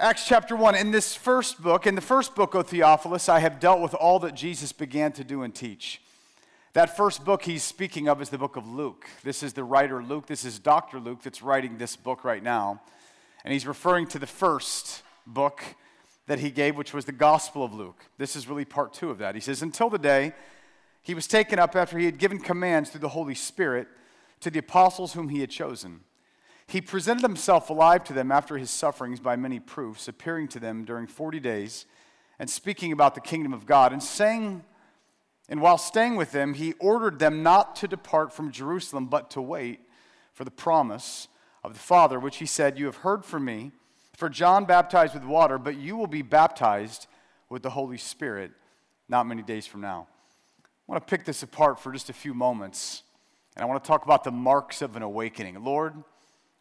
Acts chapter 1. In this first book, in the first book, O Theophilus, I have dealt with all that Jesus began to do and teach. That first book he's speaking of is the book of Luke. This is the writer Luke. This is Dr. Luke that's writing this book right now. And he's referring to the first book that he gave, which was the Gospel of Luke. This is really part two of that. He says, Until the day he was taken up after he had given commands through the Holy Spirit to the apostles whom he had chosen. He presented himself alive to them after his sufferings by many proofs, appearing to them during 40 days and speaking about the kingdom of God and saying, and while staying with them, he ordered them not to depart from Jerusalem, but to wait for the promise of the Father, which he said, You have heard from me. For John baptized with water, but you will be baptized with the Holy Spirit not many days from now. I want to pick this apart for just a few moments, and I want to talk about the marks of an awakening. Lord,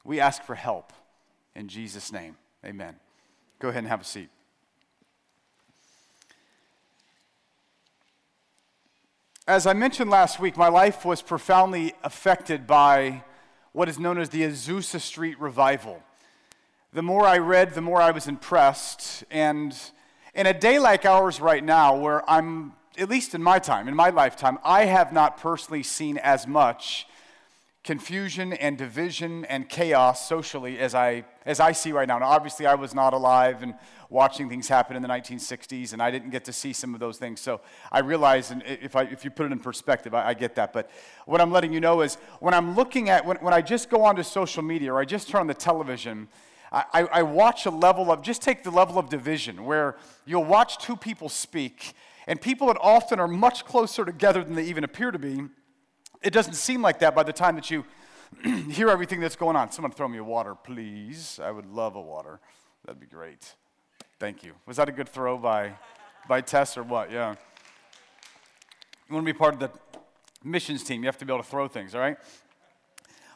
we ask for help in Jesus' name. Amen. Go ahead and have a seat. As I mentioned last week, my life was profoundly affected by what is known as the Azusa Street Revival. The more I read, the more I was impressed. And in a day like ours right now, where I'm, at least in my time, in my lifetime, I have not personally seen as much confusion and division and chaos socially as I, as I see right now. Now, obviously, I was not alive and watching things happen in the 1960s, and I didn't get to see some of those things. So I realize, and if, I, if you put it in perspective, I, I get that. But what I'm letting you know is when I'm looking at, when, when I just go onto social media or I just turn on the television, I, I watch a level of, just take the level of division where you'll watch two people speak, and people that often are much closer together than they even appear to be it doesn't seem like that by the time that you hear everything that's going on. Someone throw me a water, please. I would love a water. That'd be great. Thank you. Was that a good throw by, by Tess or what? Yeah. You want to be part of the missions team, you have to be able to throw things, all right?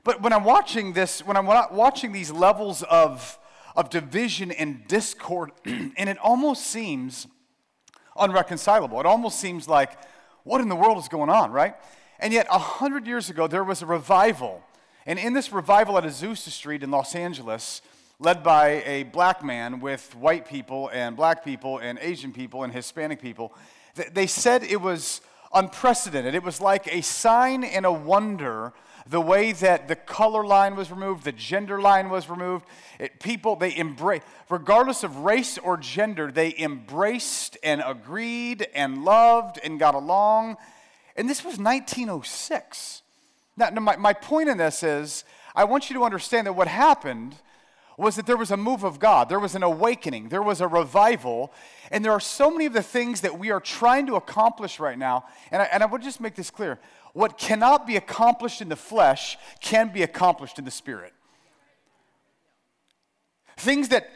But when I'm watching this, when I'm watching these levels of, of division and discord, and it almost seems unreconcilable. It almost seems like, what in the world is going on, right? And yet, a hundred years ago, there was a revival. And in this revival at Azusa Street in Los Angeles, led by a black man with white people and black people and Asian people and Hispanic people, they said it was unprecedented. It was like a sign and a wonder the way that the color line was removed, the gender line was removed. It, people, they embraced, regardless of race or gender, they embraced and agreed and loved and got along and this was 1906. Now, my, my point in this is I want you to understand that what happened was that there was a move of God, there was an awakening, there was a revival, and there are so many of the things that we are trying to accomplish right now. And I, and I would just make this clear what cannot be accomplished in the flesh can be accomplished in the spirit. Things that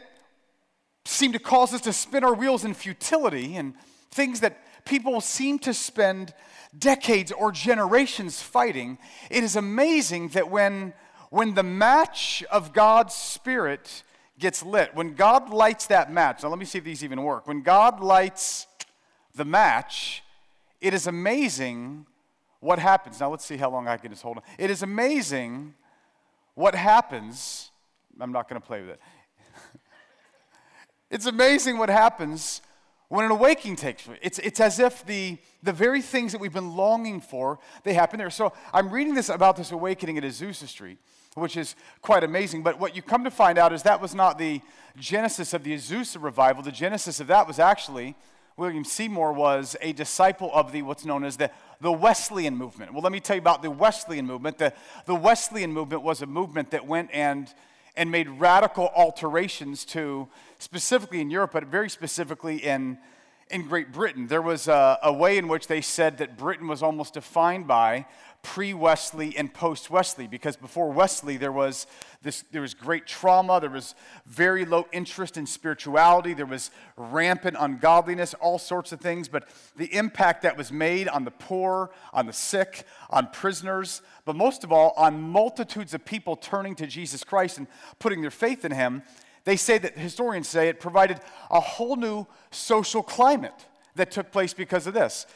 seem to cause us to spin our wheels in futility and things that people seem to spend decades or generations fighting, it is amazing that when, when the match of God's Spirit gets lit, when God lights that match, now let me see if these even work. When God lights the match, it is amazing what happens. Now let's see how long I can just hold on. It is amazing what happens. I'm not going to play with it. it's amazing what happens when an awakening takes place. It's, it's as if the, the very things that we've been longing for, they happen there. So I'm reading this about this awakening at Azusa Street, which is quite amazing. But what you come to find out is that was not the genesis of the Azusa revival. The genesis of that was actually, William Seymour was a disciple of the what's known as the, the Wesleyan movement. Well, let me tell you about the Wesleyan movement. The, the Wesleyan movement was a movement that went and and made radical alterations to, specifically in Europe, but very specifically in, in Great Britain. There was a, a way in which they said that Britain was almost defined by pre Wesley and post Wesley, because before Wesley, there was, this, there was great trauma, there was very low interest in spirituality, there was rampant ungodliness, all sorts of things. But the impact that was made on the poor, on the sick, on prisoners, but most of all, on multitudes of people turning to Jesus Christ and putting their faith in Him, they say that historians say it provided a whole new social climate that took place because of this.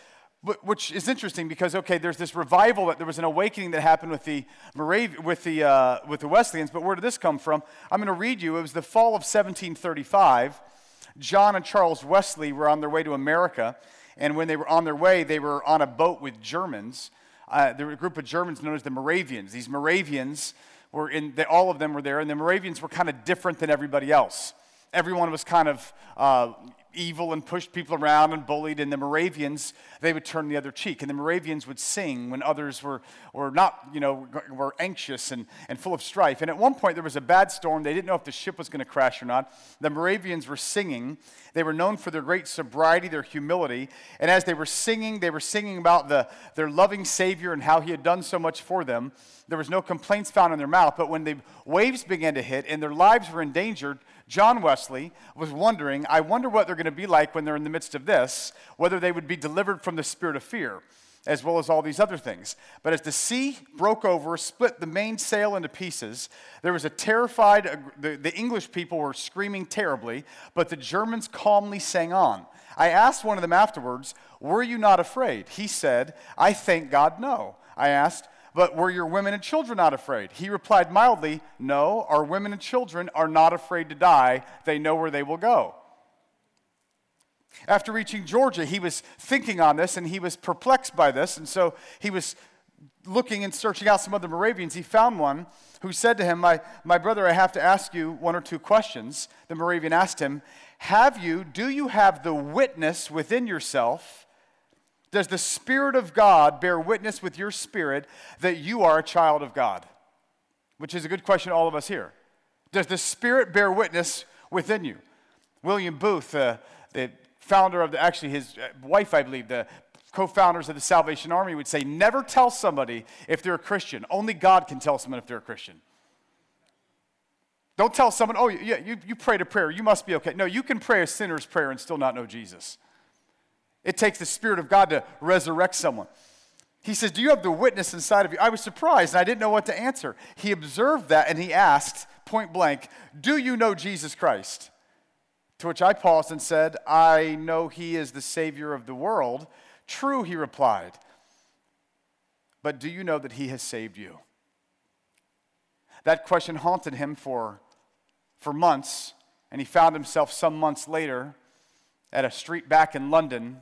Which is interesting because okay, there's this revival that there was an awakening that happened with the Morav- with the uh, with the Wesleyans. But where did this come from? I'm going to read you. It was the fall of 1735. John and Charles Wesley were on their way to America, and when they were on their way, they were on a boat with Germans. Uh, there were a group of Germans known as the Moravians. These Moravians were in, they, all of them were there, and the Moravians were kind of different than everybody else. Everyone was kind of uh, evil and pushed people around and bullied, and the Moravians, they would turn the other cheek. And the Moravians would sing when others were, were not, you know, were anxious and, and full of strife. And at one point, there was a bad storm. They didn't know if the ship was going to crash or not. The Moravians were singing. They were known for their great sobriety, their humility. And as they were singing, they were singing about the, their loving Savior and how He had done so much for them. There was no complaints found in their mouth. But when the waves began to hit and their lives were endangered, John Wesley was wondering, I wonder what they're going to be like when they're in the midst of this, whether they would be delivered from the spirit of fear, as well as all these other things. But as the sea broke over, split the mainsail into pieces, there was a terrified, the, the English people were screaming terribly, but the Germans calmly sang on. I asked one of them afterwards, Were you not afraid? He said, I thank God, no. I asked, but were your women and children not afraid? He replied mildly, No, our women and children are not afraid to die. They know where they will go. After reaching Georgia, he was thinking on this and he was perplexed by this. And so he was looking and searching out some other Moravians. He found one who said to him, my, my brother, I have to ask you one or two questions. The Moravian asked him, Have you, do you have the witness within yourself does the Spirit of God bear witness with your spirit that you are a child of God? Which is a good question to all of us here. Does the Spirit bear witness within you? William Booth, uh, the founder of the, actually his uh, wife, I believe, the co founders of the Salvation Army, would say, Never tell somebody if they're a Christian. Only God can tell someone if they're a Christian. Don't tell someone, oh, yeah, you, you prayed a prayer, you must be okay. No, you can pray a sinner's prayer and still not know Jesus. It takes the Spirit of God to resurrect someone. He says, Do you have the witness inside of you? I was surprised and I didn't know what to answer. He observed that and he asked, point blank, Do you know Jesus Christ? To which I paused and said, I know he is the Savior of the world. True, he replied. But do you know that he has saved you? That question haunted him for, for months, and he found himself some months later at a street back in London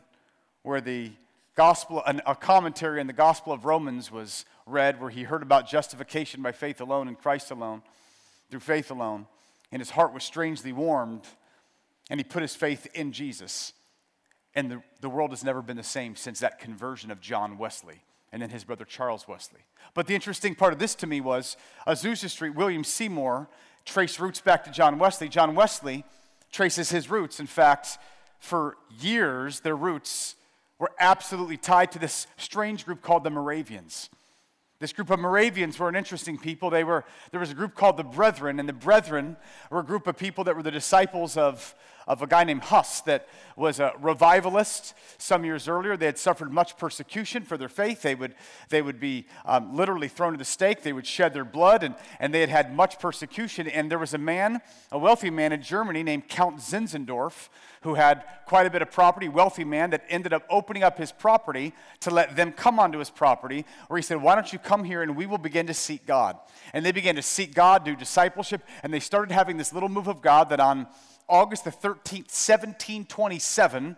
where the gospel, a commentary on the Gospel of Romans was read, where he heard about justification by faith alone in Christ alone, through faith alone, and his heart was strangely warmed, and he put his faith in Jesus. And the, the world has never been the same since that conversion of John Wesley and then his brother Charles Wesley. But the interesting part of this to me was Azusa Street, William Seymour traced roots back to John Wesley. John Wesley traces his roots. In fact, for years, their roots were absolutely tied to this strange group called the Moravians. This group of Moravians were an interesting people. They were, there was a group called the Brethren, and the Brethren were a group of people that were the disciples of, of a guy named Huss that was a revivalist. Some years earlier, they had suffered much persecution for their faith. They would, they would be um, literally thrown to the stake, they would shed their blood, and, and they had had much persecution. And there was a man, a wealthy man in Germany named Count Zinzendorf, who had quite a bit of property, wealthy man that ended up opening up his property to let them come onto his property, where he said, Why don't you come here and we will begin to seek God? And they began to seek God, do discipleship, and they started having this little move of God that on August the 13th, 1727,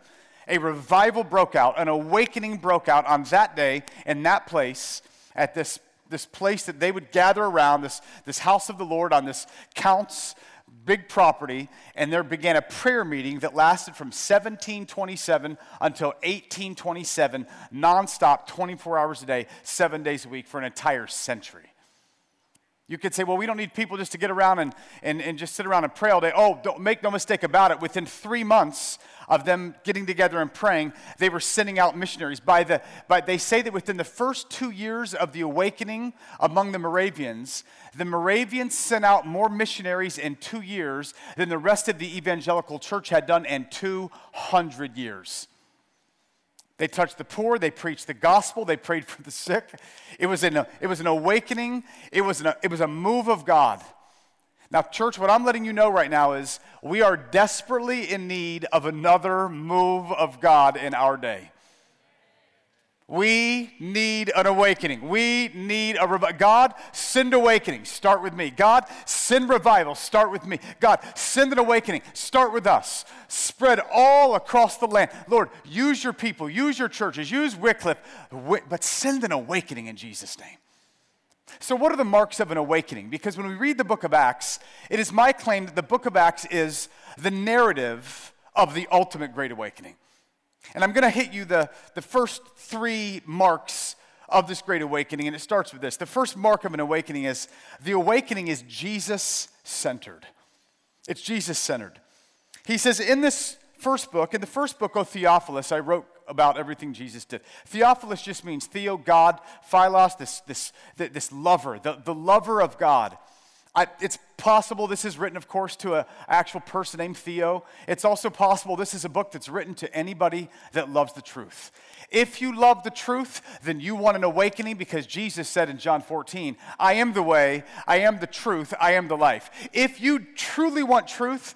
a revival broke out, an awakening broke out on that day in that place at this, this place that they would gather around, this, this house of the Lord on this count's big property, and there began a prayer meeting that lasted from 1727 until 1827, nonstop, 24 hours a day, seven days a week for an entire century. You could say, well, we don't need people just to get around and, and, and just sit around and pray all day. Oh, don't make no mistake about it. Within three months of them getting together and praying, they were sending out missionaries. By the, by, they say that within the first two years of the awakening among the Moravians, the Moravians sent out more missionaries in two years than the rest of the evangelical church had done in 200 years. They touched the poor, they preached the gospel, they prayed for the sick. It was an, it was an awakening, it was, an, it was a move of God. Now, church, what I'm letting you know right now is we are desperately in need of another move of God in our day. We need an awakening. We need a revival. God, send awakening. Start with me. God, send revival. Start with me. God, send an awakening. Start with us. Spread all across the land. Lord, use your people, use your churches, use Wycliffe, but send an awakening in Jesus' name. So, what are the marks of an awakening? Because when we read the book of Acts, it is my claim that the book of Acts is the narrative of the ultimate great awakening. And I'm going to hit you the, the first three marks of this great awakening, and it starts with this. The first mark of an awakening is the awakening is Jesus centered. It's Jesus centered. He says in this first book, in the first book, O Theophilus, I wrote about everything Jesus did. Theophilus just means Theo, God, Philos, this, this, this lover, the, the lover of God. I, it's possible this is written, of course, to an actual person named Theo. It's also possible this is a book that's written to anybody that loves the truth. If you love the truth, then you want an awakening because Jesus said in John 14, I am the way, I am the truth, I am the life. If you truly want truth,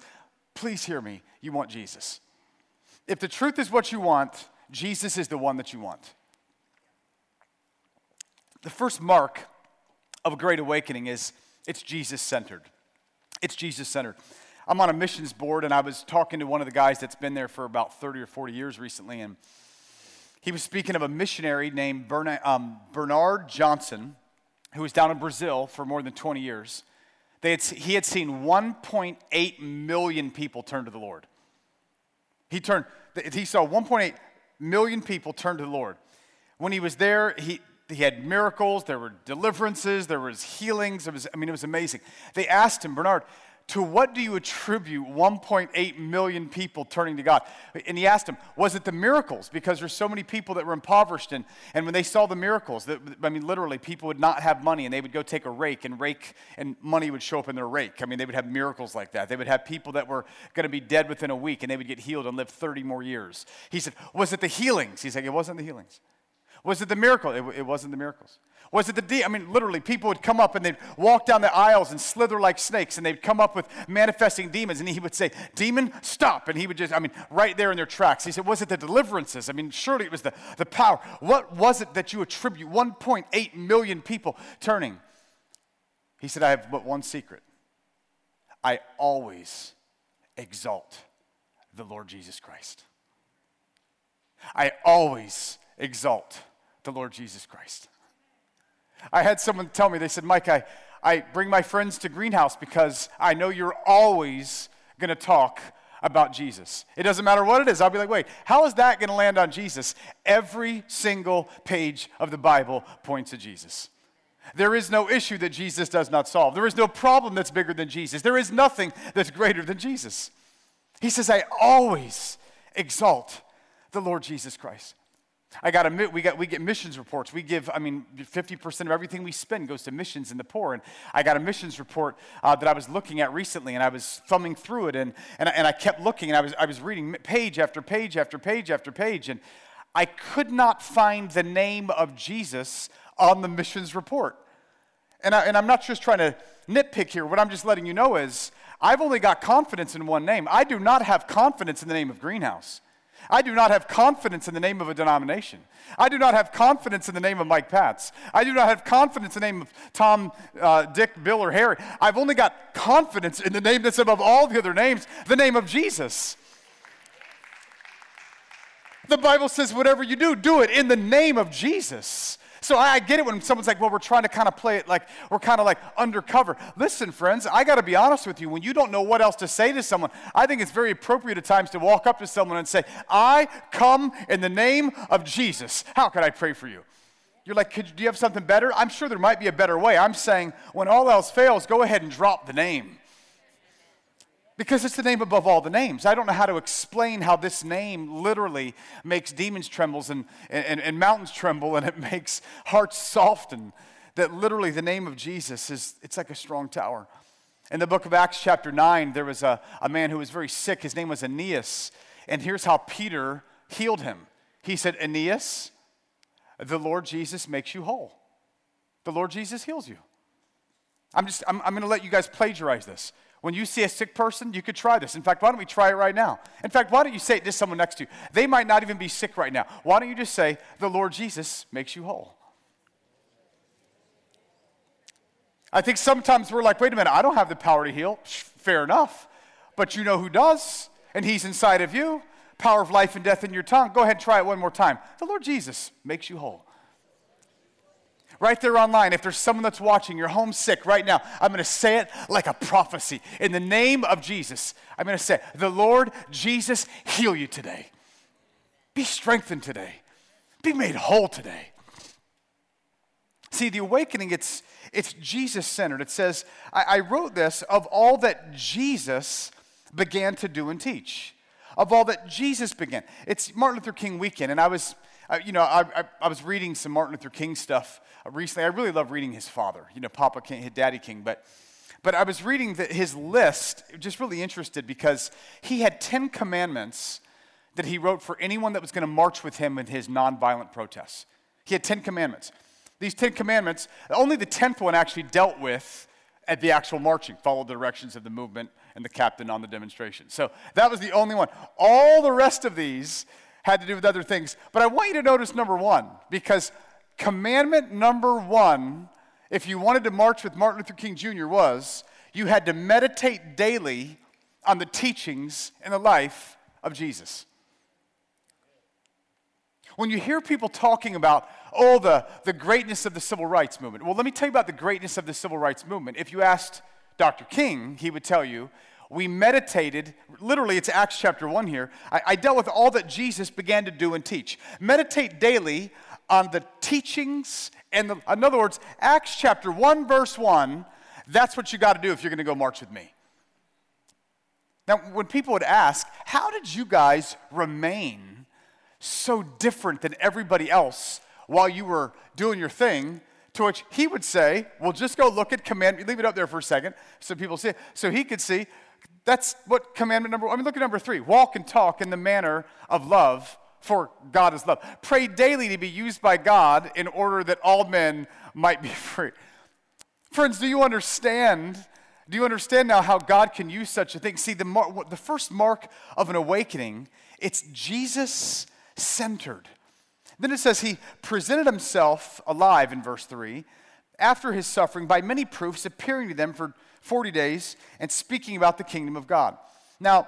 please hear me, you want Jesus. If the truth is what you want, Jesus is the one that you want. The first mark of a great awakening is it's Jesus centered. It's Jesus centered. I'm on a missions board, and I was talking to one of the guys that's been there for about 30 or 40 years recently, and he was speaking of a missionary named Bernard, um, Bernard Johnson, who was down in Brazil for more than 20 years. Had, he had seen 1.8 million people turn to the Lord. He turned, he saw 1.8 million people turn to the Lord. When he was there, he, he had miracles, there were deliverances, there was healings. It was, I mean, it was amazing. They asked him, Bernard, to what do you attribute 1.8 million people turning to God? And he asked him, was it the miracles? Because there's so many people that were impoverished. And, and when they saw the miracles, that, I mean, literally, people would not have money and they would go take a rake and rake, and money would show up in their rake. I mean, they would have miracles like that. They would have people that were going to be dead within a week and they would get healed and live 30 more years. He said, was it the healings? He's like, it wasn't the healings. Was it the miracle? It, it wasn't the miracles. Was it the de- I mean, literally, people would come up and they'd walk down the aisles and slither like snakes, and they'd come up with manifesting demons, and he would say, "Demon, stop!" And he would just, I mean, right there in their tracks. He said, "Was it the deliverances? I mean, surely it was the the power. What was it that you attribute 1.8 million people turning?" He said, "I have but one secret. I always exalt the Lord Jesus Christ. I always exalt." The Lord Jesus Christ. I had someone tell me, they said, Mike, I, I bring my friends to Greenhouse because I know you're always going to talk about Jesus. It doesn't matter what it is. I'll be like, wait, how is that going to land on Jesus? Every single page of the Bible points to Jesus. There is no issue that Jesus does not solve. There is no problem that's bigger than Jesus. There is nothing that's greater than Jesus. He says, I always exalt the Lord Jesus Christ. I got a, we, got, we get missions reports. We give, I mean, 50% of everything we spend goes to missions and the poor. And I got a missions report uh, that I was looking at recently, and I was thumbing through it, and, and, and I kept looking, and I was, I was reading page after page after page after page, and I could not find the name of Jesus on the missions report. And, I, and I'm not just trying to nitpick here. What I'm just letting you know is I've only got confidence in one name. I do not have confidence in the name of Greenhouse. I do not have confidence in the name of a denomination. I do not have confidence in the name of Mike Patz. I do not have confidence in the name of Tom, uh, Dick, Bill, or Harry. I've only got confidence in the name that's above all the other names, the name of Jesus. The Bible says, whatever you do, do it in the name of Jesus. So I get it when someone's like, well, we're trying to kind of play it like we're kind of like undercover. Listen, friends, I got to be honest with you. When you don't know what else to say to someone, I think it's very appropriate at times to walk up to someone and say, I come in the name of Jesus. How can I pray for you? You're like, do you have something better? I'm sure there might be a better way. I'm saying, when all else fails, go ahead and drop the name. Because it's the name above all the names. I don't know how to explain how this name literally makes demons tremble and, and, and mountains tremble and it makes hearts soften. That literally the name of Jesus is, it's like a strong tower. In the book of Acts, chapter 9, there was a, a man who was very sick. His name was Aeneas. And here's how Peter healed him. He said, Aeneas, the Lord Jesus makes you whole. The Lord Jesus heals you. I'm just, I'm, I'm going to let you guys plagiarize this. When you see a sick person, you could try this. In fact, why don't we try it right now? In fact, why don't you say it to someone next to you? They might not even be sick right now. Why don't you just say, The Lord Jesus makes you whole? I think sometimes we're like, wait a minute, I don't have the power to heal. Fair enough. But you know who does, and he's inside of you. Power of life and death in your tongue. Go ahead and try it one more time. The Lord Jesus makes you whole right there online. If there's someone that's watching, you're homesick right now, I'm going to say it like a prophecy. In the name of Jesus, I'm going to say, The Lord Jesus heal you today. Be strengthened today. Be made whole today. See, the awakening, it's, it's Jesus centered. It says, I, I wrote this of all that Jesus began to do and teach. Of all that Jesus began. It's Martin Luther King weekend, and I was, uh, you know, I, I, I was reading some Martin Luther King stuff uh, recently. I really love reading his father, you know, Papa King, his Daddy King. But, but I was reading the, his list, just really interested because he had 10 commandments that he wrote for anyone that was going to march with him in his nonviolent protests. He had 10 commandments. These 10 commandments, only the 10th one actually dealt with at the actual marching, follow the directions of the movement and the captain on the demonstration. So that was the only one. All the rest of these had to do with other things. But I want you to notice number one, because commandment number one, if you wanted to march with Martin Luther King Jr., was you had to meditate daily on the teachings and the life of Jesus. When you hear people talking about, oh, the, the greatness of the civil rights movement, well, let me tell you about the greatness of the civil rights movement. If you asked Dr. King, he would tell you, we meditated, literally, it's Acts chapter 1 here. I, I dealt with all that Jesus began to do and teach. Meditate daily on the teachings and the, in other words, Acts chapter 1, verse 1, that's what you got to do if you're going to go march with me. Now, when people would ask, how did you guys remain so different than everybody else while you were doing your thing? To which he would say, well, just go look at command, leave it up there for a second so people see. So he could see, that's what commandment number, one. I mean, look at number three walk and talk in the manner of love for God is love. Pray daily to be used by God in order that all men might be free. Friends, do you understand? Do you understand now how God can use such a thing? See, the, mar- the first mark of an awakening, it's Jesus centered. Then it says he presented himself alive in verse 3 after his suffering by many proofs, appearing to them for 40 days and speaking about the kingdom of God. Now,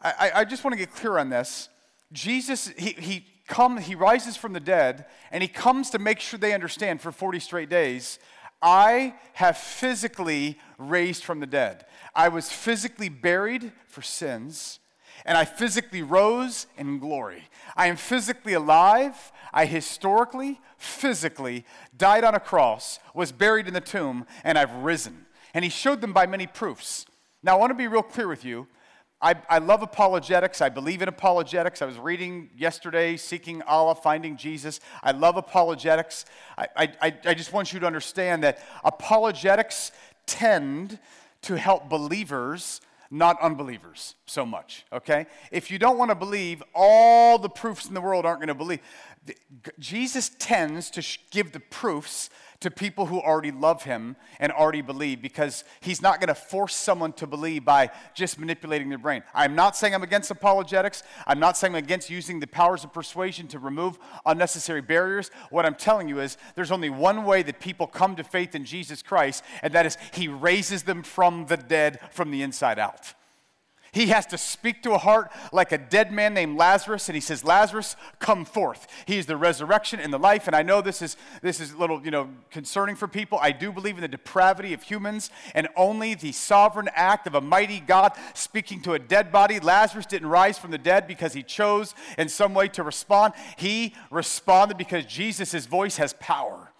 I, I just want to get clear on this. Jesus, he, he, come, he rises from the dead, and he comes to make sure they understand for 40 straight days I have physically raised from the dead. I was physically buried for sins, and I physically rose in glory. I am physically alive. I historically, physically died on a cross, was buried in the tomb, and I've risen. And he showed them by many proofs. Now, I want to be real clear with you. I, I love apologetics. I believe in apologetics. I was reading yesterday, Seeking Allah, Finding Jesus. I love apologetics. I, I, I just want you to understand that apologetics tend to help believers, not unbelievers, so much, okay? If you don't want to believe, all the proofs in the world aren't going to believe. Jesus tends to give the proofs to people who already love him and already believe because he's not going to force someone to believe by just manipulating their brain. I'm not saying I'm against apologetics. I'm not saying I'm against using the powers of persuasion to remove unnecessary barriers. What I'm telling you is there's only one way that people come to faith in Jesus Christ, and that is he raises them from the dead from the inside out. He has to speak to a heart like a dead man named Lazarus, and he says, Lazarus, come forth. He is the resurrection and the life. And I know this is this is a little, you know, concerning for people. I do believe in the depravity of humans, and only the sovereign act of a mighty God speaking to a dead body. Lazarus didn't rise from the dead because he chose in some way to respond. He responded because Jesus' voice has power.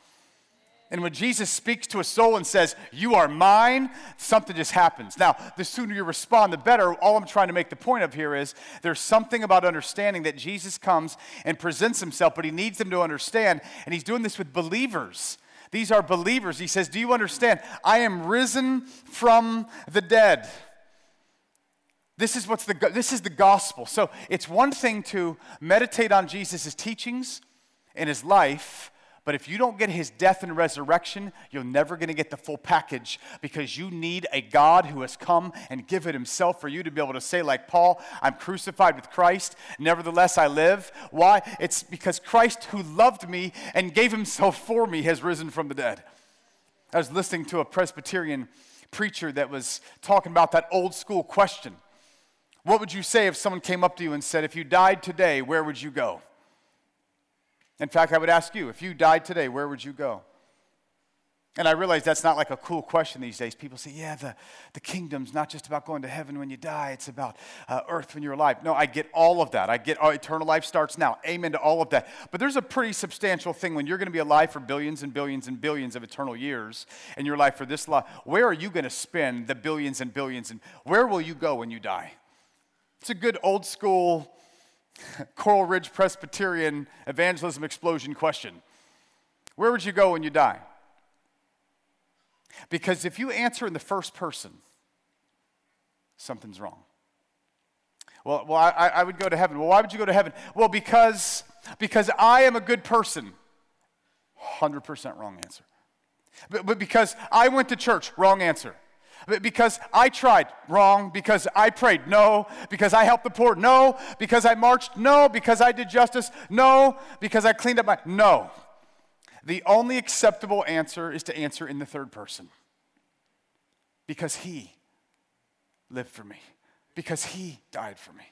And when Jesus speaks to a soul and says, You are mine, something just happens. Now, the sooner you respond, the better. All I'm trying to make the point of here is there's something about understanding that Jesus comes and presents himself, but he needs them to understand. And he's doing this with believers. These are believers. He says, Do you understand? I am risen from the dead. This is, what's the, this is the gospel. So it's one thing to meditate on Jesus' teachings and his life But if you don't get his death and resurrection, you're never going to get the full package because you need a God who has come and given himself for you to be able to say, like Paul, I'm crucified with Christ, nevertheless I live. Why? It's because Christ, who loved me and gave himself for me, has risen from the dead. I was listening to a Presbyterian preacher that was talking about that old school question. What would you say if someone came up to you and said, If you died today, where would you go? In fact, I would ask you, if you died today, where would you go? And I realize that's not like a cool question these days. People say, yeah, the, the kingdom's not just about going to heaven when you die, it's about uh, earth when you're alive. No, I get all of that. I get oh, eternal life starts now. Amen to all of that. But there's a pretty substantial thing when you're going to be alive for billions and billions and billions of eternal years, and your life for this life. Where are you going to spend the billions and billions? And where will you go when you die? It's a good old school Coral Ridge Presbyterian evangelism explosion question. Where would you go when you die? Because if you answer in the first person, something's wrong. Well, well I, I would go to heaven. Well, why would you go to heaven? Well, because, because I am a good person. 100% wrong answer. But, but because I went to church, wrong answer. Because I tried, wrong. Because I prayed, no. Because I helped the poor, no. Because I marched, no. Because I did justice, no. Because I cleaned up my, no. The only acceptable answer is to answer in the third person. Because he lived for me. Because he died for me.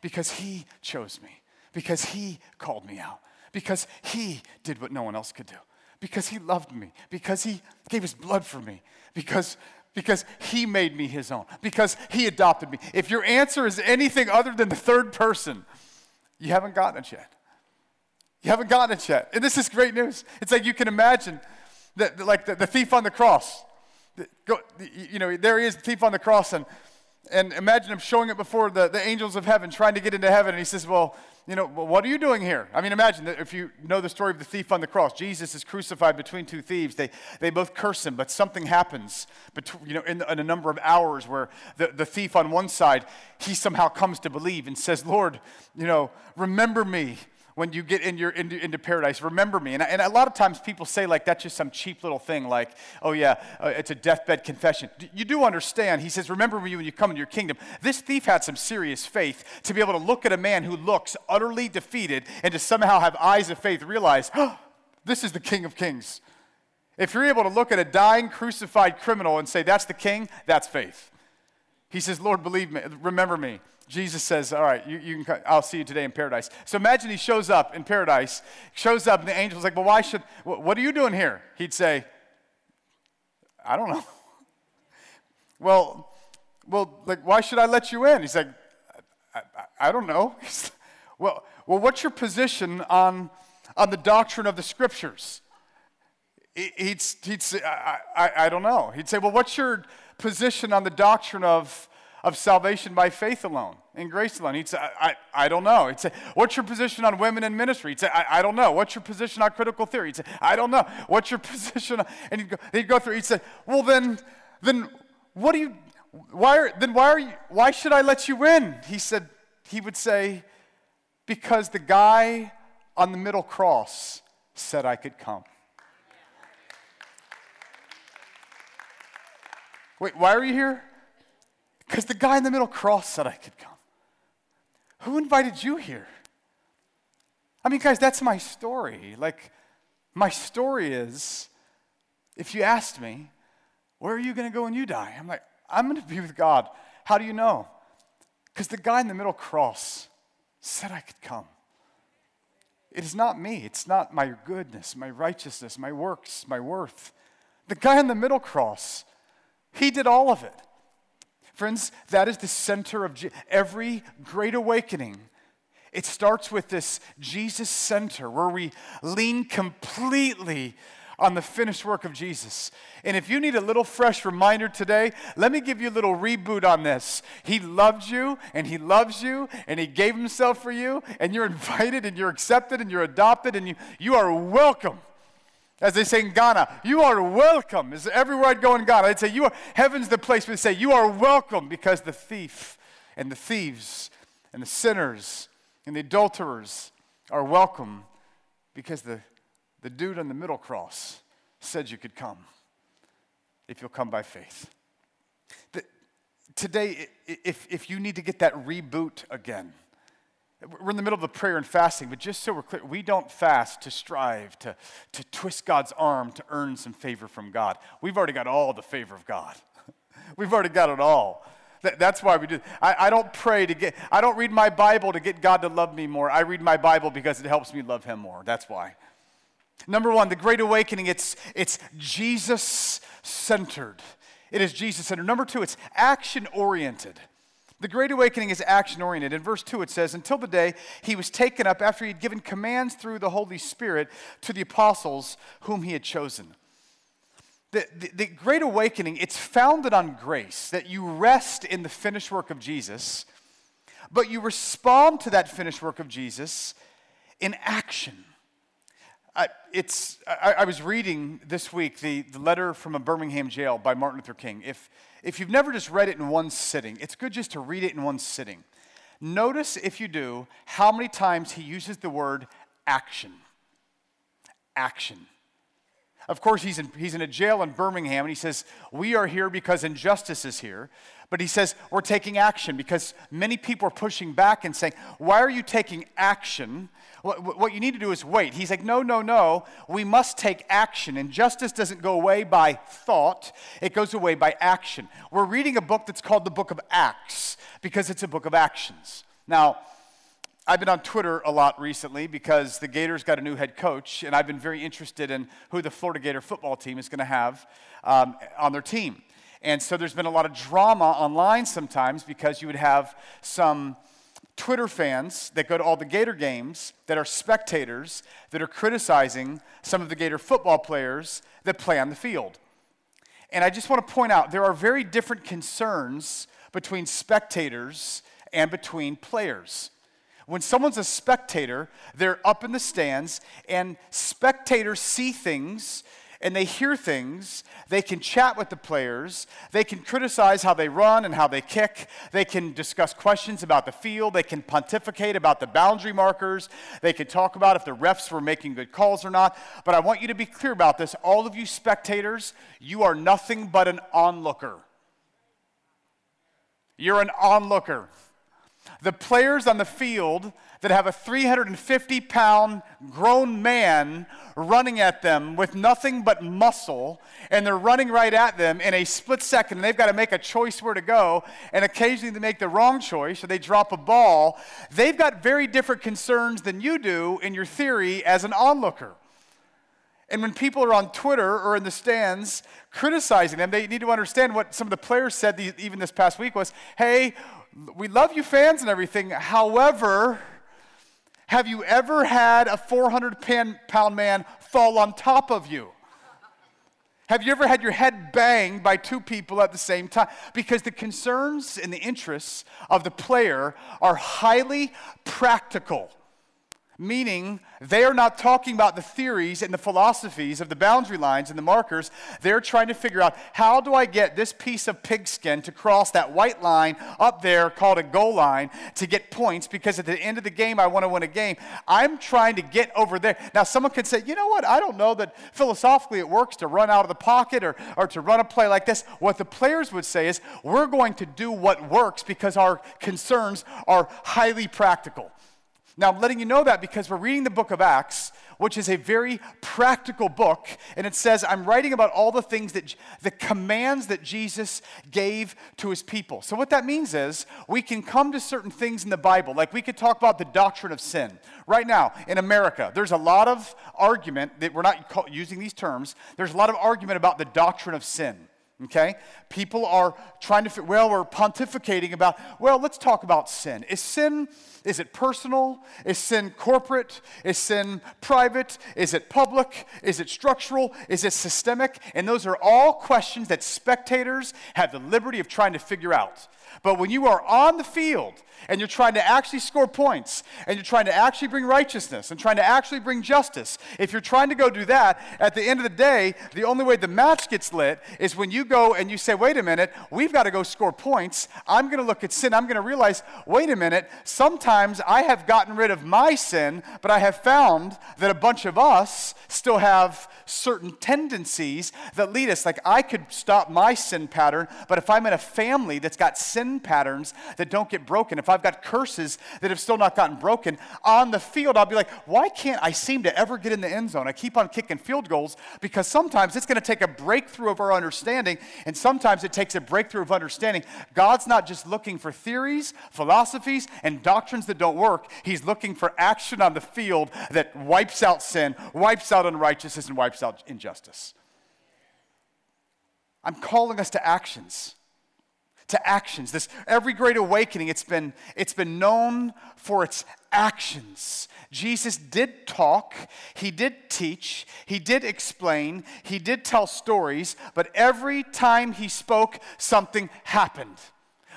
Because he chose me. Because he called me out. Because he did what no one else could do. Because he loved me. Because he gave his blood for me. Because because he made me his own, because he adopted me. If your answer is anything other than the third person, you haven't gotten it yet. You haven't gotten it yet. And this is great news. It's like you can imagine that, like the, the thief on the cross. Go, you know, there he is, the thief on the cross, and, and imagine him showing it before the, the angels of heaven, trying to get into heaven. And he says, Well, you know, what are you doing here? I mean, imagine that if you know the story of the thief on the cross. Jesus is crucified between two thieves. They, they both curse him, but something happens between, you know, in, in a number of hours where the, the thief on one side, he somehow comes to believe and says, Lord, you know, remember me when you get in your, into, into paradise. Remember me. And, and, a lot of times people say, like, that's just some cheap little thing, like, oh, yeah, uh, it's a deathbed confession. You do understand. He says, remember me when you come into your kingdom. This thief had some serious faith to be able to look at a man who looks utterly defeated and to somehow have eyes of faith realize, oh, this is the King of Kings. If you're able to look at a dying, crucified criminal and say, that's the king, that's faith. He says, Lord, believe me, remember me. Jesus says, All right, you, you can, I'll see you today in paradise. So imagine he shows up in paradise, shows up, and the angel's like, Well, why should, what are you doing here? He'd say, I don't know. well, well, like, why should I let you in? He's like, I, I, I don't know. well, well, what's your position on, on the doctrine of the scriptures? He'd, he'd say, I, I, I don't know. He'd say, Well, what's your position on the doctrine of of salvation by faith alone, in grace alone. He'd say, I, I, I, don't know. He'd say, What's your position on women in ministry? He'd say, I, I don't know. What's your position on critical theory? He'd say, I don't know. What's your position? On, and he'd go, he'd go through, he'd say, Well, then, then what do you, why, are, then why, are you, why should I let you in? He said, He would say, Because the guy on the middle cross said I could come. Wait, why are you here? Because the guy in the middle cross said I could come. Who invited you here? I mean, guys, that's my story. Like, my story is if you asked me, where are you going to go when you die? I'm like, I'm going to be with God. How do you know? Because the guy in the middle cross said I could come. It is not me. It's not my goodness, my righteousness, my works, my worth. The guy in the middle cross, he did all of it. Friends, that is the center of every great awakening. It starts with this Jesus center where we lean completely on the finished work of Jesus. And if you need a little fresh reminder today, let me give you a little reboot on this. He loved you and He loves you and He gave Himself for you, and you're invited and you're accepted and you're adopted and you, you are welcome. As they say in Ghana, you are welcome. Is everywhere I'd go in Ghana, I'd say, you are, heaven's the place where they say, you are welcome because the thief and the thieves and the sinners and the adulterers are welcome because the The dude on the middle cross said you could come if you'll come by faith. The, today, if, if you need to get that reboot again, we're in the middle of the prayer and fasting, but just so we're clear, we don't fast to strive, to, to twist God's arm to earn some favor from God. We've already got all the favor of God. We've already got it all. That's why we do. I, I don't pray to get, I don't read my Bible to get God to love me more. I read my Bible because it helps me love Him more. That's why. Number one, the Great Awakening, it's, it's Jesus centered. It is Jesus centered. Number two, it's action oriented. The Great Awakening is action oriented. In verse 2, it says, Until the day he was taken up after he had given commands through the Holy Spirit to the apostles whom he had chosen. The, the, the, Great Awakening, it's founded on grace, that you rest in the finished work of Jesus, but you respond to that finished work of Jesus in action. Uh, it's, I, I, was reading this week the, the letter from a Birmingham jail by Martin Luther King. If, if you've never just read it in one sitting, it's good just to read it in one sitting. Notice, if you do, how many times he uses the word action. Action. Of course, he's in, he's in a jail in Birmingham, and he says, We are here because injustice is here. But he says, We're taking action because many people are pushing back and saying, Why are you taking action? What, what you need to do is wait. He's like, No, no, no. We must take action. And justice doesn't go away by thought, it goes away by action. We're reading a book that's called the Book of Acts because it's a book of actions. Now, I've been on Twitter a lot recently because the Gators got a new head coach, and I've been very interested in who the Florida Gator football team is going to have um, on their team. And so there's been a lot of drama online sometimes because you would have some Twitter fans that go to all the Gator games that are spectators that are criticizing some of the Gator football players that play on the field. And I just want to point out there are very different concerns between spectators and between players. When someone's a spectator, they're up in the stands, and spectators see things and they hear things. They can chat with the players. They can criticize how they run and how they kick. They can discuss questions about the field. They can pontificate about the boundary markers. They can talk about if the refs were making good calls or not. But I want you to be clear about this. All of you spectators, you are nothing but an onlooker. You're an onlooker. The players on the field that have a 350 pound grown man running at them with nothing but muscle, and they're running right at them in a split second, and they've got to make a choice where to go, and occasionally they make the wrong choice or they drop a ball. They've got very different concerns than you do in your theory as an onlooker. And when people are on Twitter or in the stands criticizing them, they need to understand what some of the players said even this past week was, hey, we love you fans and everything. However, have you ever had a 400 pound man fall on top of you? Have you ever had your head banged by two people at the same time? Because the concerns and the interests of the player are highly practical meaning they are not talking about the theories and the philosophies of the boundary lines and the markers. They're trying to figure out how do I get this piece of pigskin to cross that white line up there called a goal line to get points because at the end of the game I want to win a game. I'm trying to get over there. Now, someone could say, you know what? I don't know that philosophically it works to run out of the pocket or, or to run a play like this. What the players would say is, we're going to do what works because our concerns are highly practical. Now, I'm letting you know that because we're reading the book of Acts, which is a very practical book, and it says, I'm writing about all the things that, the commands that Jesus gave to his people. So, what that means is we can come to certain things in the Bible, like we could talk about the doctrine of sin. Right now, in America, there's a lot of argument that we're not using these terms, there's a lot of argument about the doctrine of sin. Okay? People are trying to, well, we're pontificating about, well, let's talk about sin. Is sin, is it personal? Is sin corporate? Is sin private? Is it public? Is it structural? Is it systemic? And those are all questions that spectators have the liberty of trying to figure out. But when you are on the field and you're trying to actually score points and you're trying to actually bring righteousness and trying to actually bring justice, if you're trying to go do that, at the end of the day, the only way the match gets lit is when you go and you say, wait a minute, we've got to go score points. I'm going to look at sin. I'm going to realize, wait a minute, sometimes I have gotten rid of my sin, but I have found that a bunch of us still have certain tendencies that lead us. Like I could stop my sin pattern, but if I'm in a family that's got sin patterns that don't get broken, if I've got curses that have still not gotten broken, on the field, I'll be like, why can't I seem to ever get in the end zone? I keep on kicking field goals because sometimes it's going to take a breakthrough of our understanding, and sometimes it takes a breakthrough of understanding. God's not just looking for theories, philosophies, and doctrines that don't work, He's looking for action on the field that wipes out sin, wipes out unrighteousness, and wipes out injustice. I'm calling us to actions. To actions. This every great awakening, it's been, it's been known for its actions. Jesus did talk, he did teach, he did explain, he did tell stories, but every time he spoke, something happened.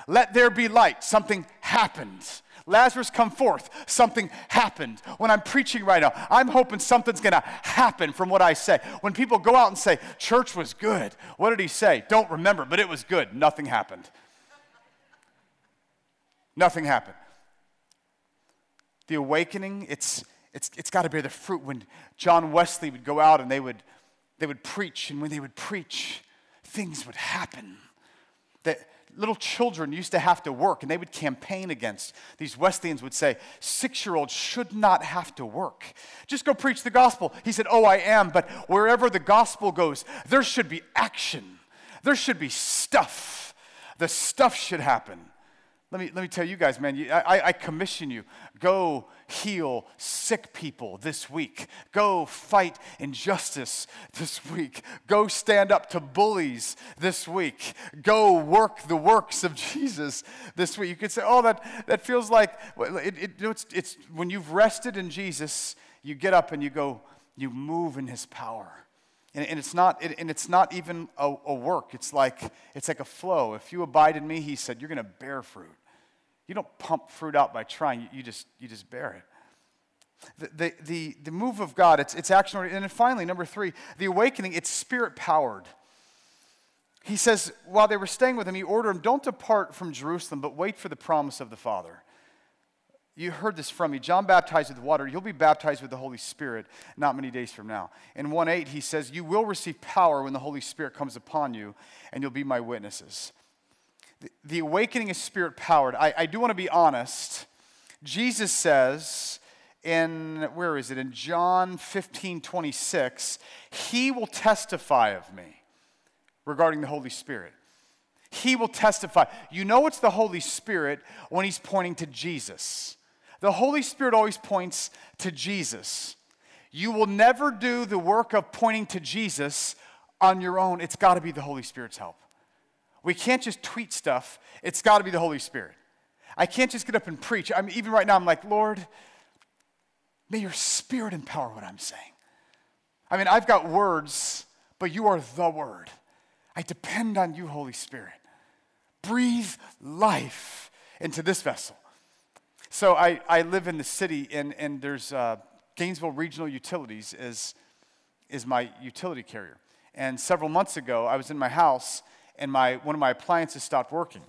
Let there be light, something happened. Lazarus, come forth. Something happened. When I'm preaching right now, I'm hoping something's going to happen from what I say. When people go out and say, church was good, what did he say? Don't remember, but it was good. Nothing happened. Nothing happened. The awakening, it's, it's, it's got to bear the fruit. When John Wesley would go out and they would, they would preach, and when they would preach, things would happen. That little children used to have to work and they would campaign against. These Wesleyans would say, six year olds should not have to work. Just go preach the gospel. He said, Oh, I am, but wherever the gospel goes, there should be action, there should be stuff. The stuff should happen. Let me, let me tell you guys, man, you, I, I commission you. Go heal sick people this week. Go fight injustice this week. Go stand up to bullies this week. Go work the works of Jesus this week. You could say, oh, that, that feels like, it, it, it's, it's when you've rested in Jesus, you get up and you go, you move in his power. And, and it's not, it, and it's not even a, a work. It's like, it's like a flow. If you abide in me, he said, you're going to bear fruit. You don't pump fruit out by trying, you, just, you just bear it. The, the, the, the, move of God, it's, it's action. And then finally, number three, the awakening, it's spirit powered. He says, while they were staying with him, he ordered them, don't depart from Jerusalem, but wait for the promise of the Father. You heard this from me. John baptized with water. You'll be baptized with the Holy Spirit not many days from now. In 1 8, he says, You will receive power when the Holy Spirit comes upon you, and you'll be my witnesses the awakening is spirit powered. I, I do want to be honest. Jesus says in, where is it? In John 15, 26, he will testify of me regarding the Holy Spirit. He will testify. You know it's the Holy Spirit when he's pointing to Jesus. The Holy Spirit always points to Jesus. You will never do the work of pointing to Jesus on your own. It's got to be the Holy Spirit's help. We can't just tweet stuff, it's got to be the Holy Spirit. I can't just get up and preach. I mean, even right now, I'm like, Lord, may your spirit empower what I'm saying. I mean, I've got words, but you are the word. I depend on you, Holy Spirit. Breathe life into this vessel. So I, I live in the city, and, and there's uh, Gainesville Regional Utilities is, is my utility carrier. And several months ago, I was in my house, and my, one of my appliances stopped working.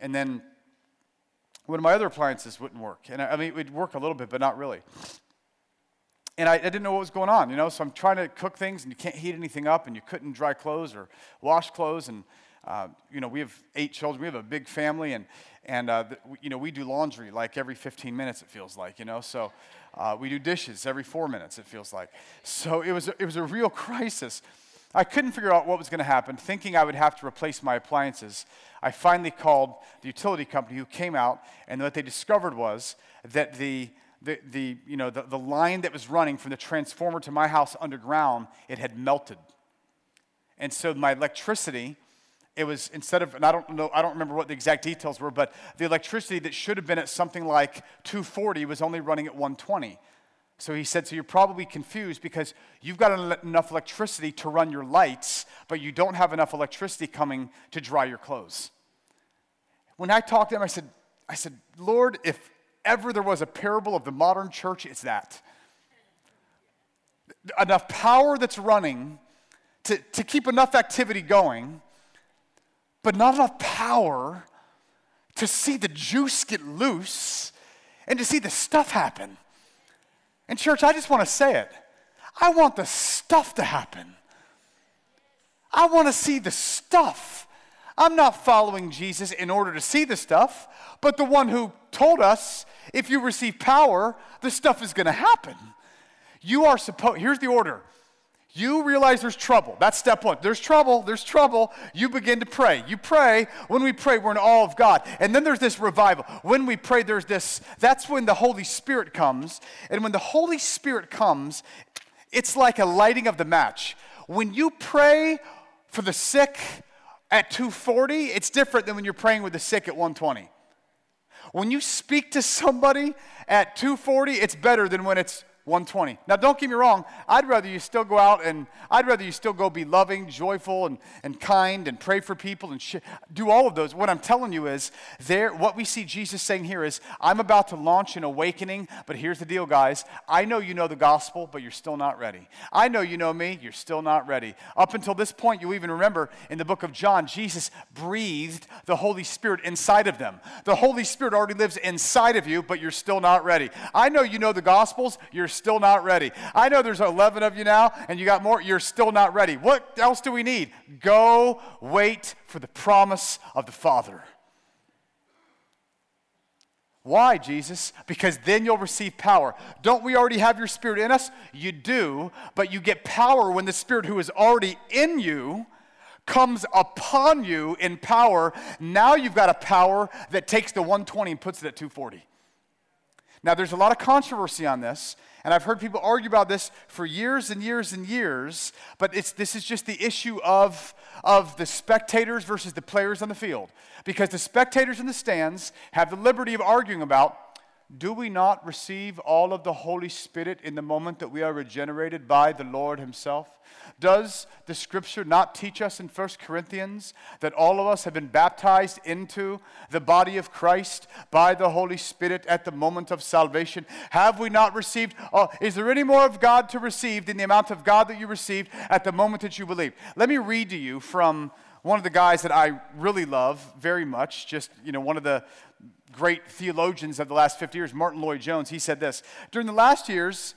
And then one of my other appliances wouldn't work. And I, I mean, it would work a little bit, but not really. And I, I, didn't know what was going on, you know, so I'm trying to cook things and you can't heat anything up and you couldn't dry clothes or wash clothes. And, uh, you know, we have eight children, we have a big family, and, and uh, the, you know, we do laundry like every 15 minutes, it feels like, you know, so uh, we do dishes every four minutes, it feels like. So it was, it was a real crisis. I couldn't figure out what was going to happen, thinking I would have to replace my appliances. I finally called the utility company who came out, and what they discovered was that the, the, the, you know, the, the line that was running from the transformer to my house underground, it had melted. And so my electricity, it was instead of, and I don't know, I don't remember what the exact details were, but the electricity that should have been at something like 240 was only running at 120. So he said, So you're probably confused because you've got enough electricity to run your lights, but you don't have enough electricity coming to dry your clothes. When I talked to him, I said, I said, Lord, if ever there was a parable of the modern church, it's that. Enough power that's running to, to keep enough activity going but not enough power to see the juice get loose and to see the stuff happen. And, church, I just want to say it. I want the stuff to happen. I want to see the stuff. I'm not following Jesus in order to see the stuff, but the one who told us if you receive power, the stuff is going to happen. You are supposed, here's the order you realize there's trouble. That's step one. There's trouble, there's trouble. You begin to pray. You pray. When we pray, we're in awe of God. And then there's this revival. When we pray, there's this, that's when the Holy Spirit comes. And when the Holy Spirit comes, it's like a lighting of the match. When you pray for the sick at 240, it's different than when you're praying with the sick at 120. When you speak to somebody at 240, it's better than when it's 120. Now, don't get me wrong, I'd rather you still go out and I'd rather you still go be loving, joyful, and, and kind and pray for people and sh- do all of those. What I'm telling you is, there, what we see Jesus saying here is, I'm about to launch an awakening, but here's the deal, guys. I know you know the gospel, but you're still not ready. I know you know me, you're still not ready. Up until this point, you even remember in the book of John, Jesus breathed the Holy Spirit inside of them. The Holy Spirit already lives inside of you, but you're still not ready. I know you know the gospels, you're still not ready. I know there's 11 of you now, and you got more, you're still not ready. What else do we need? Go wait for the promise of the Father. Why, Jesus? Because then you'll receive power. Don't we already have your spirit in us? You do, but you get power when the spirit who is already in you comes upon you in power. Now you've got a power that takes the 120 and puts it at 240. Now, there's a lot of controversy on this, and I've heard people argue about this for years and years and years, but this is just the issue of, of the spectators versus the players on the field. Because the spectators in the stands have the liberty of arguing about do we not receive all of the Holy Spirit in the moment that we are regenerated by the Lord Himself? Does the scripture not teach us in 1 Corinthians that all of us have been baptized into the body of Christ by the Holy Spirit at the moment of salvation? Have we not received? Oh, is there any more of God to receive than the amount of God that you received at the moment that you believe? Let me read to you from one of the guys that I really love very much, just, you know, one of the great theologians of the last 50 years, Martyn Lloyd-Jones. He said this During the last years,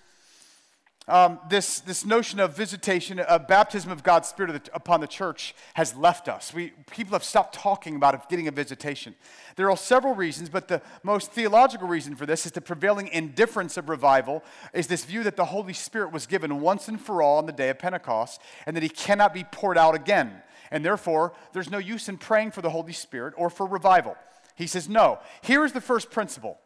um, this, this notion of visitation, of baptism of God's Spirit upon the church has left us. We, people have stopped talking about getting a visitation. There are several reasons, but the most theological reason for this is the prevailing indifference of revival is this view that the Holy Spirit was given once and for all on the day of Pentecost and that he cannot be poured out again. And therefore, there's no use in praying for the Holy Spirit or for revival. He says, no. Here is the first principle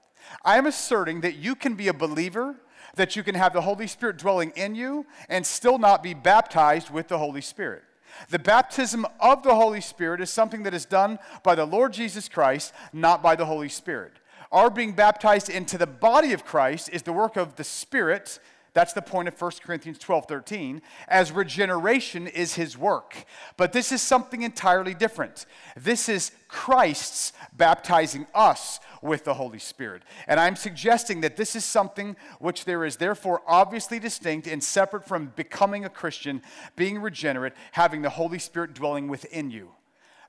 I am asserting that you can be a believer that you can have the Holy Spirit dwelling in you and still not be baptized with the Holy Spirit. The baptism of the Holy Spirit is something that is done by the Lord Jesus Christ, not by the Holy Spirit. Our being baptized into the body of Christ is the work of the Spirit that's the point of 1 Corinthians 12 13, as regeneration is his work. But this is something entirely different. This is Christ's baptizing us with the Holy Spirit. And I'm suggesting that this is something which there is therefore obviously distinct and separate from becoming a Christian, being regenerate, having the Holy Spirit dwelling within you.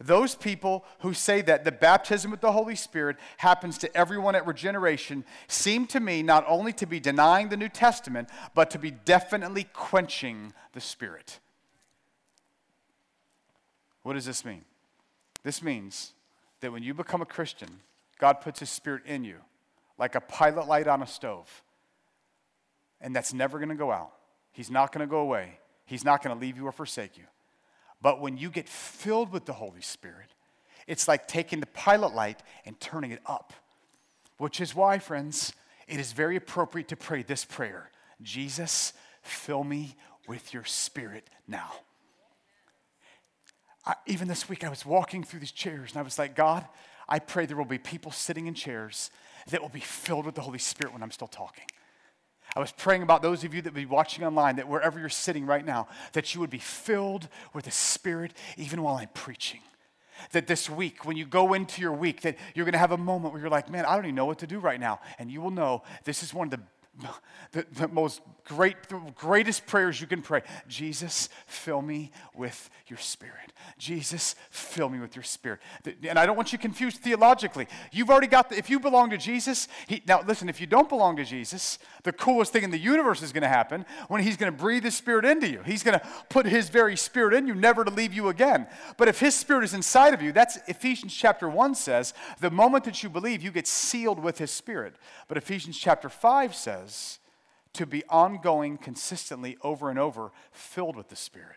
Those people who say that the baptism with the Holy Spirit happens to everyone at regeneration seem to me not only to be denying the New Testament, but to be definitely quenching the Spirit. What does this mean? This means that when you become a Christian, God puts His Spirit in you like a pilot light on a stove. And that's never going to go out. He's not going to go away. He's not going to leave you or forsake you. But when you get filled with the Holy Spirit, it's like taking the pilot light and turning it up. Which is why, friends, it is very appropriate to pray this prayer Jesus, fill me with your spirit now. I, even this week, I was walking through these chairs and I was like, God, I pray there will be people sitting in chairs that will be filled with the Holy Spirit when I'm still talking. I was praying about those of you that would be watching online, that wherever you're sitting right now, that you would be filled with the Spirit even while I'm preaching. That this week, when you go into your week, that you're going to have a moment where you're like, man, I don't even know what to do right now. And you will know this is one of the the, the most great, the greatest prayers you can pray. Jesus, fill me with your spirit. Jesus, fill me with your spirit. And I don't want you confused theologically. You've already got the, if you belong to Jesus, he, now listen, if you don't belong to Jesus, the coolest thing in the universe is going to happen when he's going to breathe his spirit into you. He's going to put his very spirit in you, never to leave you again. But if his spirit is inside of you, that's Ephesians chapter 1 says, the moment that you believe, you get sealed with his spirit. But Ephesians chapter 5 says, to be ongoing, consistently, over and over, filled with the Spirit.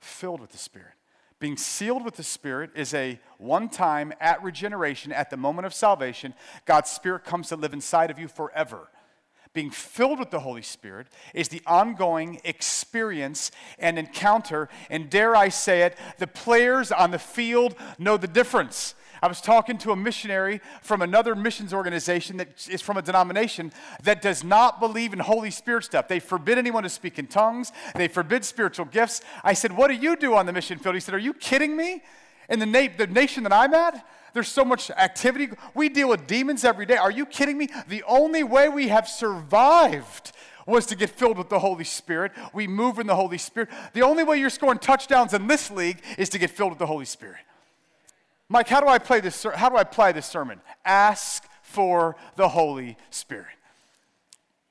Filled with the Spirit. Being sealed with the Spirit is a one time, at regeneration, at the moment of salvation, God's Spirit comes to live inside of you forever. Being filled with the Holy Spirit is the ongoing experience and encounter, and dare I say it, the players on the field know the difference. I was talking to a missionary from another missions organization that is from a denomination that does not believe in Holy Spirit stuff. They forbid anyone to speak in tongues, they forbid spiritual gifts. I said, What do you do on the mission field? He said, Are you kidding me? In the, na- the nation that I'm at, there's so much activity. We deal with demons every day. Are you kidding me? The only way we have survived was to get filled with the Holy Spirit. We move in the Holy Spirit. The only way you're scoring touchdowns in this league is to get filled with the Holy Spirit. Mike, how do I play this? How do I apply this sermon? Ask for the Holy Spirit.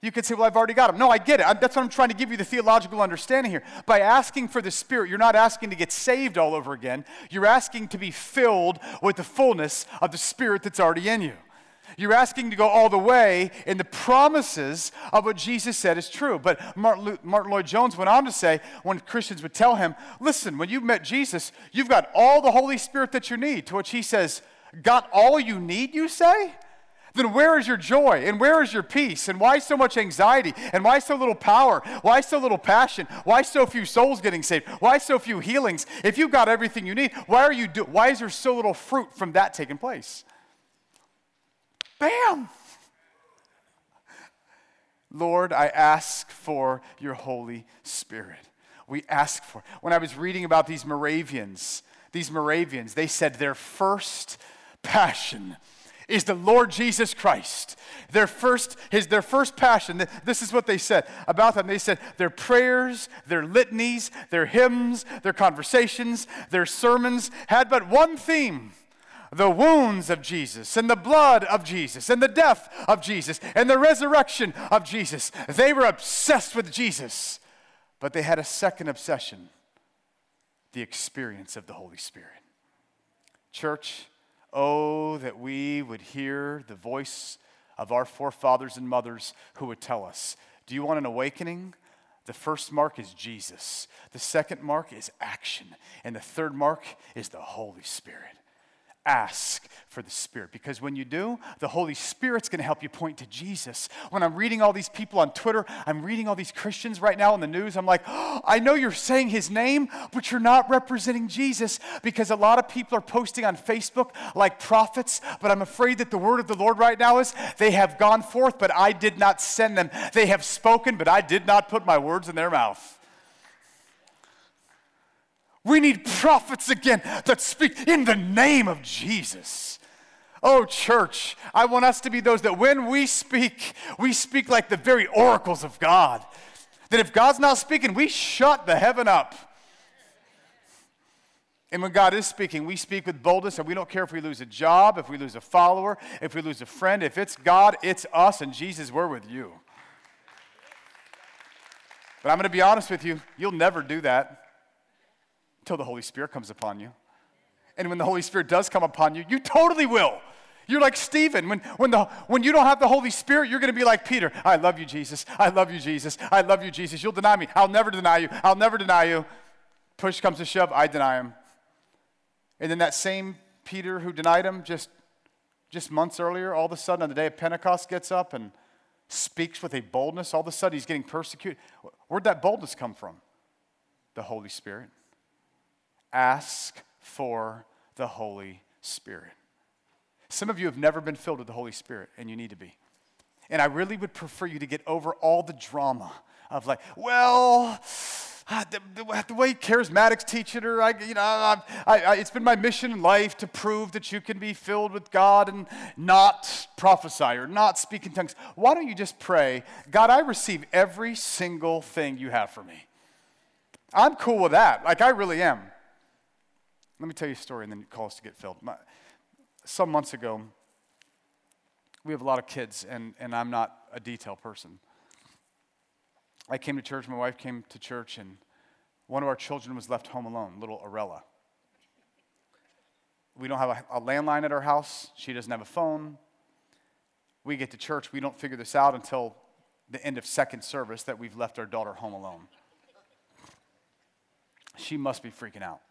You could say, well, I've already got him. No, I get it. That's what I'm trying to give you the theological understanding here. By asking for the Spirit, you're not asking to get saved all over again. You're asking to be filled with the fullness of the Spirit that's already in you. You're asking to go all the way in the promises of what Jesus said is true. But Martyn, Lloyd Jones went on to say, when Christians would tell him, listen, when you've met Jesus, you've got all the Holy Spirit that you need. To which he says, Got all you need, you say? Then where is your joy? And where is your peace? And why so much anxiety? And why so little power? Why so little passion? Why so few souls getting saved? Why so few healings? If you've got everything you need, why are you do- why is there so little fruit from that taking place? Bam! Lord, I ask for your Holy Spirit. We ask for. When I was reading about these Moravians, these Moravians, they said their first passion is the Lord Jesus Christ. Their first, his, their first passion, this is what they said about them. They said their prayers, their litanies, their hymns, their conversations, their sermons had but one theme the wounds of Jesus and the blood of Jesus and the death of Jesus and the resurrection of Jesus. They were obsessed with Jesus, but they had a second obsession the experience of the Holy Spirit. Church, oh, that we would hear the voice of our forefathers and mothers who would tell us Do you want an awakening? The first mark is Jesus. The second mark is action. And the third mark is the Holy Spirit ask for the Spirit. Because when you do, the Holy Spirit's going to help you point to Jesus. When I'm reading all these people on Twitter, I'm reading all these Christians right now in the news, I'm like, oh, I know you're saying his name, but you're not representing Jesus because a lot of people are posting on Facebook like prophets, but I'm afraid that the word of the Lord right now is they have gone forth, but I did not send them. They have spoken, but I did not put my words in their mouth. We need prophets again that speak in the name of Jesus. Oh, church, I want us to be those that when we speak, we speak like the very oracles of God. That if God's not speaking, we shut the heaven up. And when God is speaking, we speak with boldness, and we don't care if we lose a job, if we lose a follower, if we lose a friend. If it's God, it's us, and Jesus, we're with you. But I'm going to be honest with you, you'll never do that till the Holy Spirit comes upon you. And when the Holy Spirit does come upon you, you totally will. You're like Stephen. When, when, the, when you don't have the Holy Spirit, you're going to be like Peter. I love you, Jesus. I love you, Jesus. I love you, Jesus. You'll deny me. I'll never deny you. I'll never deny you. Push comes to shove, I deny him. And then that same Peter who denied him just, just months earlier, all of a sudden on the day of Pentecost gets up and speaks with a boldness. All of a sudden he's getting persecuted. Where'd that boldness come from? The Holy Spirit ask for the Holy Spirit. Some of you have never been filled with the Holy Spirit, and you need to be. And I really would prefer you to get over all the drama of like, well, ah, the, the, way charismatics teach it, or I, you know, I, I, it's been my mission in life to prove that you can be filled with God and not prophesy or not speak in tongues. Why don't you just pray, God, I receive every single thing you have for me. I'm cool with that. Like, I really am. Let me tell you a story and then call us to get filled. My, some months ago, we have a lot of kids, and, and I'm not a detail person. I came to church, my wife came to church, and one of our children was left home alone, little Arella. We don't have a, a landline at our house. She doesn't have a phone. We get to church, we don't figure this out until the end of second service that we've left our daughter home alone. She must be freaking out.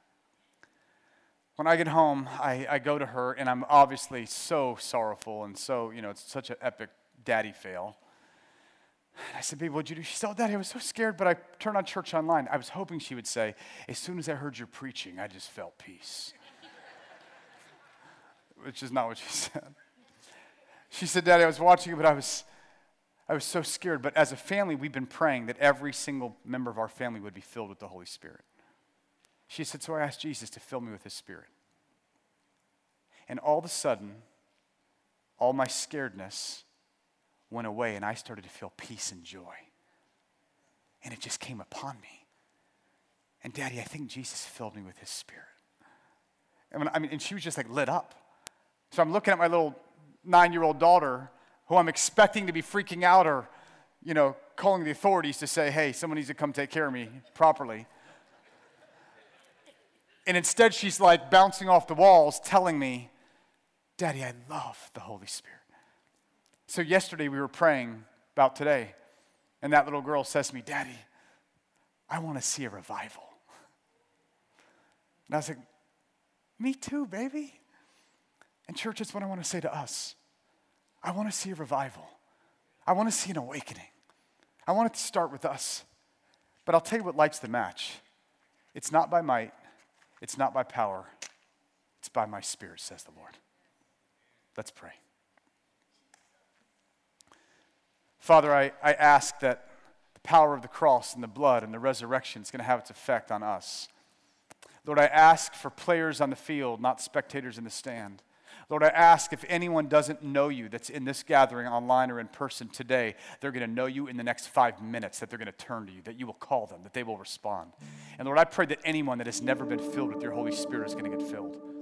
When I get home, I, I go to her, and I'm obviously so sorrowful and so, you know, it's such an epic daddy fail. I said, Babe, what'd you do? She said, Oh, Daddy, I was so scared, but I turned on church online. I was hoping she would say, As soon as I heard your preaching, I just felt peace. Which is not what she said. She said, Daddy, I was watching it, but I was, I was so scared. But as a family, we've been praying that every single member of our family would be filled with the Holy Spirit. She said, So I asked Jesus to fill me with His Spirit. And all of a sudden, all my scaredness went away and I started to feel peace and joy. And it just came upon me. And Daddy, I think Jesus filled me with his spirit. And when, I mean, and she was just like lit up. So I'm looking at my little nine year old daughter who I'm expecting to be freaking out or, you know, calling the authorities to say, hey, someone needs to come take care of me properly. And instead, she's like bouncing off the walls, telling me, Daddy, I love the Holy Spirit. So, yesterday we were praying about today, and that little girl says to me, Daddy, I want to see a revival. And I was like, Me too, baby. And, church, that's what I want to say to us. I want to see a revival. I want to see an awakening. I want it to start with us. But I'll tell you what lights the match it's not by might, it's not by power, it's by my spirit, says the Lord. Let's pray. Father, I, I ask that the power of the cross and the blood and the resurrection is going to have its effect on us. Lord, I ask for players on the field, not spectators in the stand. Lord, I ask if anyone doesn't know you that's in this gathering, online or in person today, they're going to know you in the next five minutes, that they're going to turn to you, that you will call them, that they will respond. And Lord, I pray that anyone that has never been filled with your Holy Spirit is going to get filled.